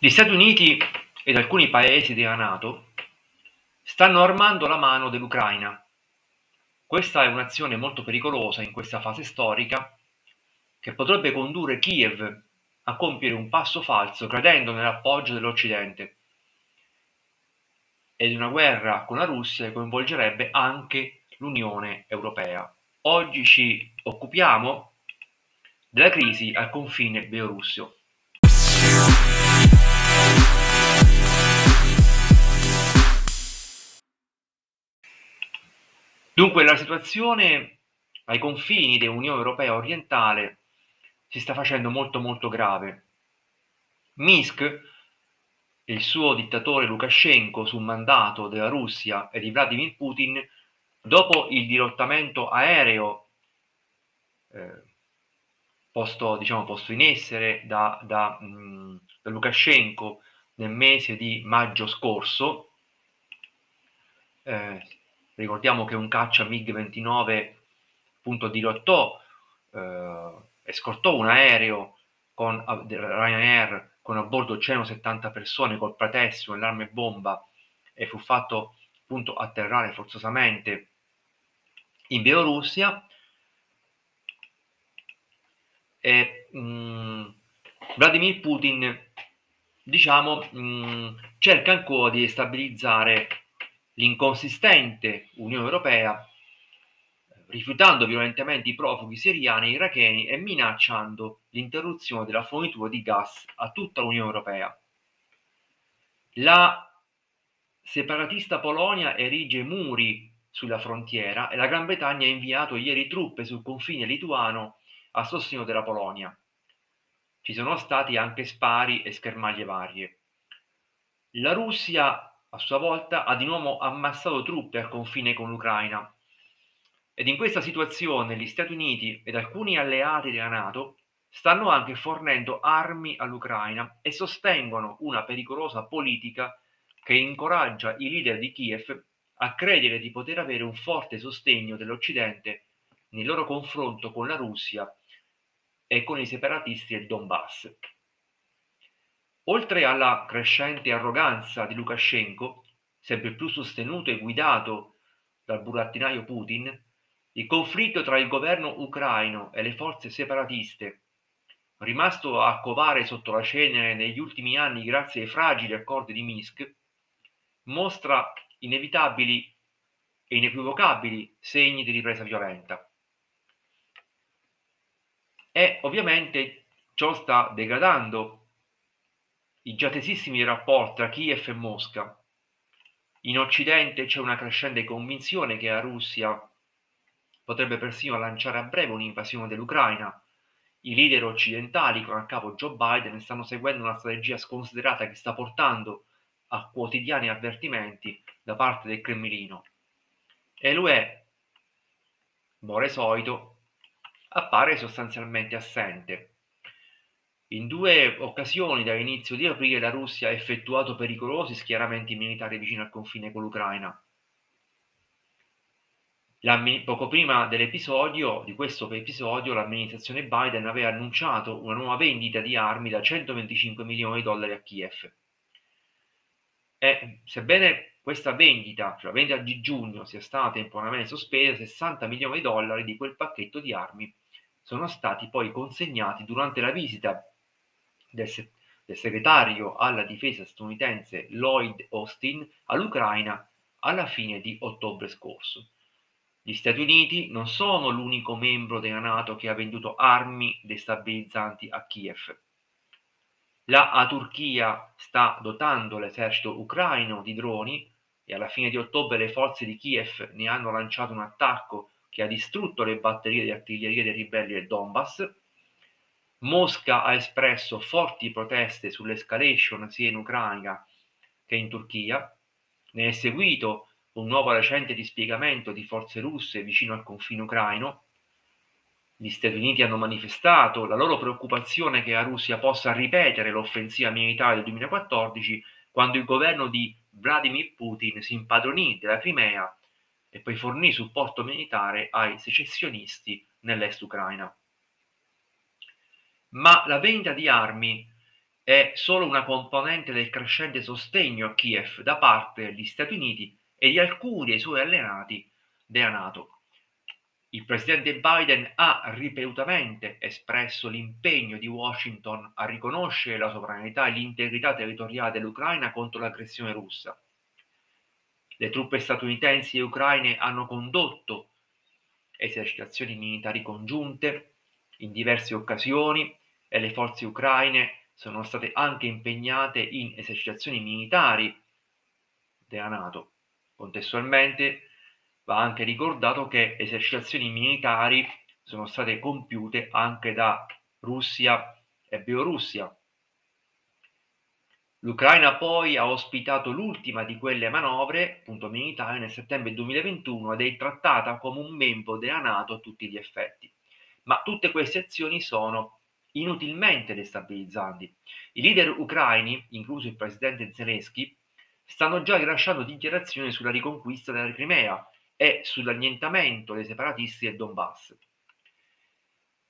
Gli Stati Uniti ed alcuni paesi della NATO stanno armando la mano dell'Ucraina. Questa è un'azione molto pericolosa in questa fase storica che potrebbe condurre Kiev a compiere un passo falso credendo nell'appoggio dell'Occidente. Ed una guerra con la Russia coinvolgerebbe anche l'Unione Europea. Oggi ci occupiamo della crisi al confine bielorusso. Dunque la situazione ai confini dell'Unione Europea orientale si sta facendo molto molto grave. Minsk e il suo dittatore Lukashenko su mandato della Russia e di Vladimir Putin dopo il dirottamento aereo eh, posto, diciamo, posto in essere da, da, mh, da Lukashenko nel mese di maggio scorso eh, ricordiamo che un caccia MiG-29 appunto dirottò eh, e un aereo con Ryanair con a bordo 170 persone col pretessio e l'arma e bomba e fu fatto appunto atterrare forzosamente in Bielorussia. E mh, mm, Vladimir Putin diciamo mh, mm, cerca ancora di stabilizzare l'inconsistente Unione Europea, rifiutando violentemente i profughi siriani e iracheni e minacciando l'interruzione della fornitura di gas a tutta l'Unione Europea. La separatista Polonia erige muri sulla frontiera e la Gran Bretagna ha inviato ieri truppe sul confine lituano a sostegno della Polonia. Ci sono stati anche spari e schermaglie varie. La Russia a sua volta ha di nuovo ammassato truppe al confine con l'Ucraina. Ed in questa situazione gli Stati Uniti ed alcuni alleati della Nato stanno anche fornendo armi all'Ucraina e sostengono una pericolosa politica che incoraggia i leader di Kiev a credere di poter avere un forte sostegno dell'Occidente nel loro confronto con la Russia e con i separatisti del Donbass. Oltre alla crescente arroganza di Lukashenko, sempre più sostenuto e guidato dal burattinaio Putin, il conflitto tra il governo ucraino e le forze separatiste, rimasto a covare sotto la cenere negli ultimi anni grazie ai fragili accordi di Minsk, mostra inevitabili e inequivocabili segni di ripresa violenta. E ovviamente ciò sta degradando già tesissimi rapporti tra Kiev e Mosca. In Occidente c'è una crescente convinzione che la Russia potrebbe persino lanciare a breve un'invasione dell'Ucraina. I leader occidentali, con a capo Joe Biden, stanno seguendo una strategia sconsiderata che sta portando a quotidiani avvertimenti da parte del Cremlino. E l'UE, more solito, appare sostanzialmente assente. In due occasioni dall'inizio di aprile la Russia ha effettuato pericolosi schieramenti militari vicino al confine con l'Ucraina. poco prima dell'episodio, di questo episodio, l'amministrazione Biden aveva annunciato una nuova vendita di armi da 125 milioni di dollari a Kiev. E sebbene questa vendita, cioè la vendita di giugno, sia stata temporaneamente sospesa, 60 milioni di dollari di quel pacchetto di armi sono stati poi consegnati durante la visita del, del segretario alla difesa statunitense Lloyd Austin all'Ucraina alla fine di ottobre scorso. Gli Stati Uniti non sono l'unico membro della Nato che ha venduto armi destabilizzanti a Kiev. La Turchia sta dotando l'esercito ucraino di droni e alla fine di ottobre le forze di Kiev ne hanno lanciato un attacco che ha distrutto le batterie di artiglieria dei ribelli del Donbass Mosca ha espresso forti proteste sull'escalation sia in Ucraina che in Turchia. Ne è seguito un nuovo recente dispiegamento di forze russe vicino al confine ucraino. Gli Stati Uniti hanno manifestato la loro preoccupazione che la Russia possa ripetere l'offensiva militare del 2014 quando il governo di Vladimir Putin si impadronì della Crimea e poi fornì supporto militare ai secessionisti nell'est Ucraina ma la vendita di armi è solo una componente del crescente sostegno a Kiev da parte degli Stati Uniti e di alcuni dei suoi alleati della Nato. Il presidente Biden ha ripetutamente espresso l'impegno di Washington a riconoscere la sovranità e l'integrità territoriale dell'Ucraina contro l'aggressione russa. Le truppe statunitensi e ucraine hanno condotto esercitazioni militari congiunte in diverse occasioni e le forze ucraine sono state anche impegnate in esercitazioni militari della Nato. Contestualmente va anche ricordato che esercitazioni militari sono state compiute anche da Russia e Bielorussia. L'Ucraina poi ha ospitato l'ultima di quelle manovre, appunto militari, nel settembre 2021 ed è trattata come un membro della Nato a tutti gli effetti. Ma tutte queste azioni sono inutilmente destabilizzanti. I leader ucraini, incluso il presidente Zelensky, stanno già rilasciando dichiarazioni sulla riconquista della Crimea e sull'annientamento dei separatisti del Donbass.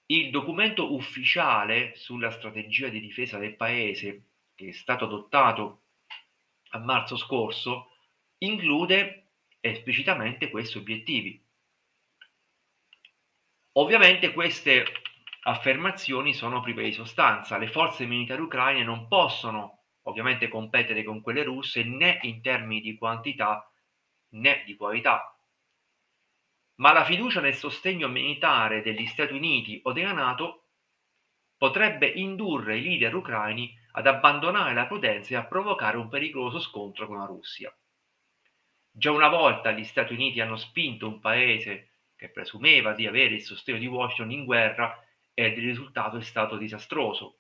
Il documento ufficiale sulla strategia di difesa del paese, che è stato adottato a marzo scorso, include esplicitamente questi obiettivi. Ovviamente queste affermazioni sono prive di sostanza. Le forze militari ucraine non possono ovviamente competere con quelle russe né in termini di quantità né di qualità. Ma la fiducia nel sostegno militare degli Stati Uniti o della Nato potrebbe indurre i leader ucraini ad abbandonare la prudenza e a provocare un pericoloso scontro con la Russia. Già una volta gli Stati Uniti hanno spinto un paese che presumeva di avere il sostegno di Washington in guerra ed il risultato è stato disastroso.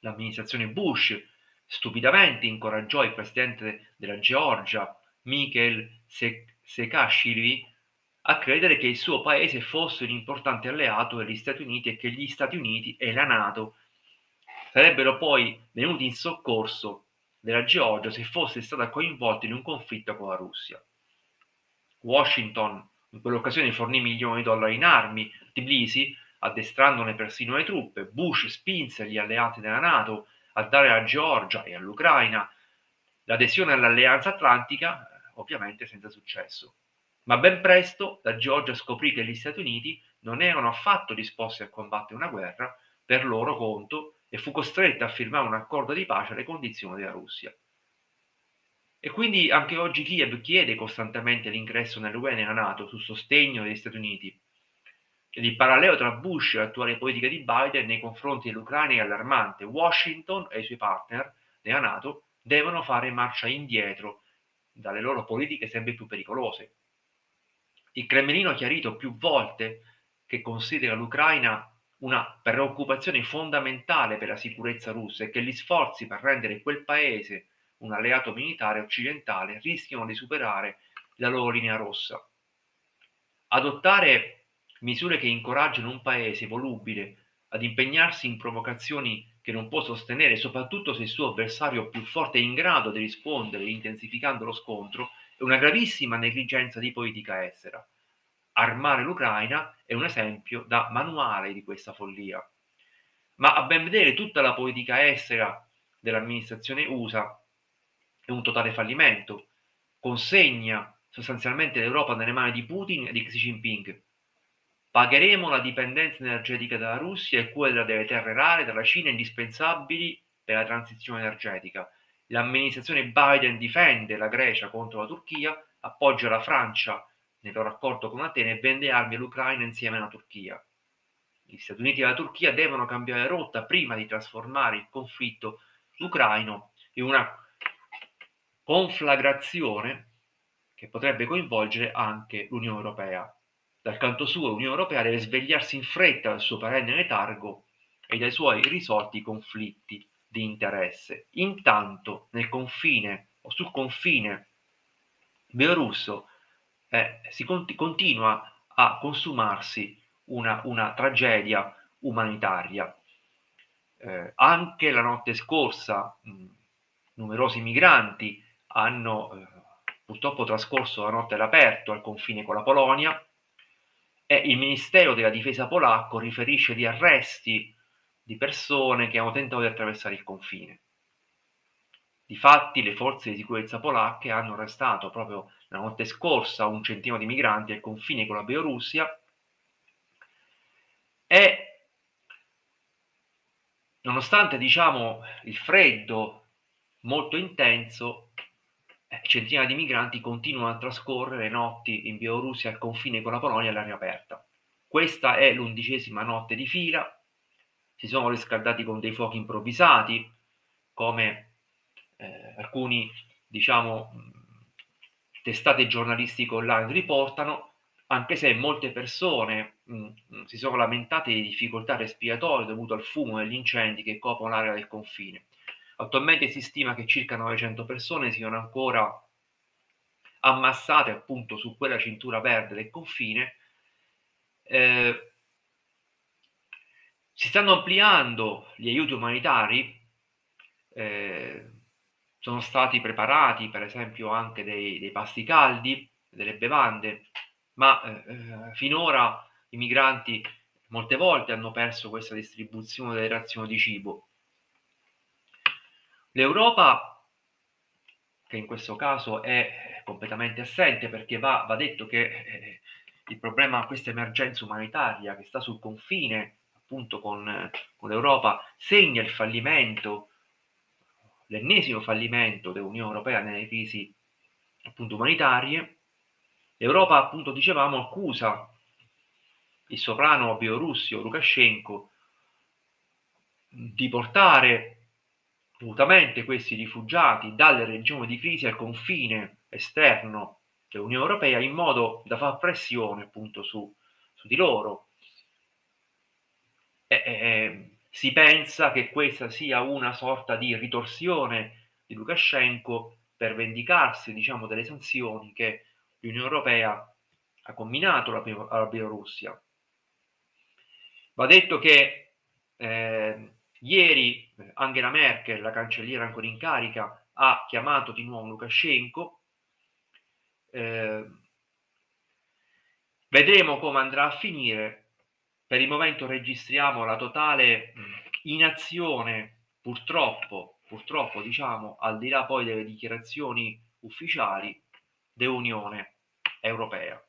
L'amministrazione Bush stupidamente incoraggiò il presidente della Georgia, Mikhail Saakashvili, a credere che il suo paese fosse un importante alleato degli Stati Uniti e che gli Stati Uniti e la Nato sarebbero poi venuti in soccorso della Georgia se fosse stata coinvolta in un conflitto con la Russia. Washington in quell'occasione fornì milioni di dollari in armi, Tbilisi addestrandone persino le truppe. Bush spinse gli alleati della Nato a dare alla Georgia e all'Ucraina l'adesione all'Alleanza Atlantica, ovviamente senza successo. Ma ben presto la Georgia scoprì che gli Stati Uniti non erano affatto disposti a combattere una guerra per loro conto e fu costretta a firmare un accordo di pace alle condizioni della Russia. E quindi anche oggi Kiev chiede costantemente l'ingresso nell'UE e nella Nato su sostegno degli Stati Uniti, il parallelo tra Bush e l'attuale politica di Biden nei confronti dell'Ucraina è allarmante. Washington e i suoi partner della Nato devono fare marcia indietro dalle loro politiche sempre più pericolose. Il Cremlino ha chiarito più volte che considera l'Ucraina una preoccupazione fondamentale per la sicurezza russa e che gli sforzi per rendere quel paese un alleato militare occidentale rischiano di superare la loro linea rossa. Adottare misure che incoraggiano un paese volubile ad impegnarsi in provocazioni che non può sostenere, soprattutto se il suo avversario più forte è in grado di rispondere intensificando lo scontro, è una gravissima negligenza di politica estera. Armare l'Ucraina è un esempio da manuale di questa follia. Ma a ben vedere tutta la politica estera dell'amministrazione USA è un totale fallimento. Consegna sostanzialmente l'Europa nelle mani di Putin e di Xi Jinping Pagheremo la dipendenza energetica dalla Russia e quella delle terre rare dalla Cina indispensabili per la transizione energetica. L'amministrazione Biden difende la Grecia contro la Turchia, appoggia la Francia nel loro accordo con Atene e vende armi all'Ucraina insieme alla Turchia. Gli Stati Uniti e la Turchia devono cambiare rotta prima di trasformare il conflitto ucraino in una conflagrazione che potrebbe coinvolgere anche l'Unione Europea. Dal canto suo l'Unione Europea deve svegliarsi in fretta dal suo perenne letargo e dai suoi risolti conflitti di interesse. Intanto nel confine o sul confine bielorusso eh, si cont- continua a consumarsi una, una tragedia umanitaria. Eh, anche la notte scorsa mh, numerosi migranti hanno eh, purtroppo trascorso la notte all'aperto al confine con la Polonia e il Ministero della Difesa polacco riferisce di arresti di persone che hanno tentato di attraversare il confine. Difatti le forze di sicurezza polacche hanno arrestato proprio la notte scorsa un centinaio di migranti al confine con la Bielorussia e nonostante diciamo il freddo molto intenso centinaia di migranti continuano a trascorrere notti in Bielorussia al confine con la Polonia all'aria aperta. Questa è l'undicesima notte di fila, si sono riscaldati con dei fuochi improvvisati, come eh, alcuni, diciamo, testate giornalistiche online riportano, anche se molte persone mh, si sono lamentate di difficoltà respiratorie dovute al fumo degli incendi che coprono l'area del confine. Attualmente si stima che circa 900 persone siano ancora ammassate appunto su quella cintura verde del confine. Eh, si stanno ampliando gli aiuti umanitari, eh, sono stati preparati per esempio anche dei, dei pasti caldi, delle bevande, ma eh, finora i migranti molte volte hanno perso questa distribuzione delle razioni di cibo L'Europa, che in questo caso è completamente assente perché va, va detto che eh, il problema, questa emergenza umanitaria che sta sul confine appunto con, con l'Europa, segna il fallimento, l'ennesimo fallimento dell'Unione Europea nelle crisi appunto umanitarie. L'Europa, appunto, dicevamo, accusa il sovrano bielorussio Lukashenko di portare volutamente questi rifugiati dalle regioni di crisi al confine esterno dell'Unione Europea in modo da far pressione appunto su, su di loro. E, e, si pensa che questa sia una sorta di ritorsione di Lukashenko per vendicarsi diciamo, delle sanzioni che l'Unione Europea ha combinato alla, Bielorussia. Va detto che eh, Ieri Angela Merkel, la cancelliera ancora in carica, ha chiamato di nuovo Lukashenko. Eh, vedremo come andrà a finire. Per il momento registriamo la totale inazione, purtroppo, purtroppo diciamo, al di là poi delle dichiarazioni ufficiali dell'Unione Europea.